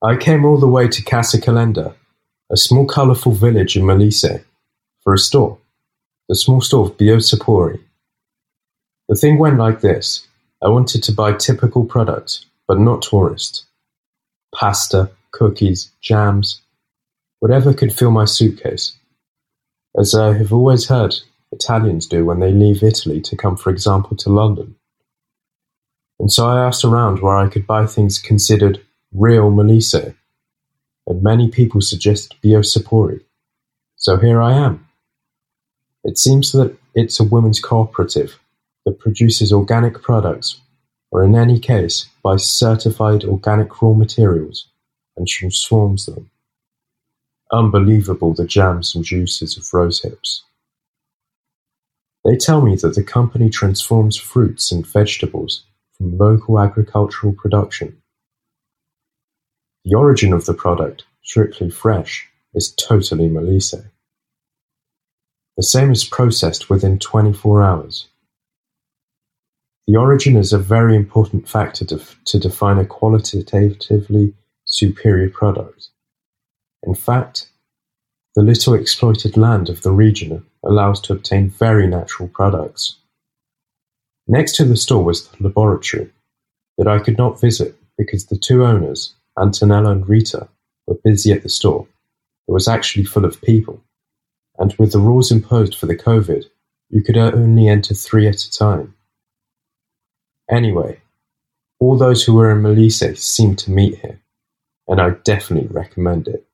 I came all the way to Casacalenda, a small colourful village in Molise, for a store, the small store of Biosapori. The thing went like this: I wanted to buy typical products, but not tourist. Pasta, cookies, jams, whatever could fill my suitcase, as I have always heard Italians do when they leave Italy to come for example to London. And so I asked around where I could buy things considered real Molise, and many people suggest Biosapori. So here I am. It seems that it's a women's cooperative that produces organic products, or in any case buys certified organic raw materials and transforms them. Unbelievable the jams and juices of rose hips. They tell me that the company transforms fruits and vegetables from local agricultural production. The origin of the product, strictly fresh, is totally Molise. The same is processed within twenty-four hours. The origin is a very important factor to, to define a qualitatively superior product. In fact, the little exploited land of the region allows to obtain very natural products. Next to the store was the laboratory, that I could not visit because the two owners, Antonella and Rita, were busy at the store. It was actually full of people, and with the rules imposed for the COVID, you could only enter three at a time. Anyway, all those who were in Molise seemed to meet here, and I definitely recommend it.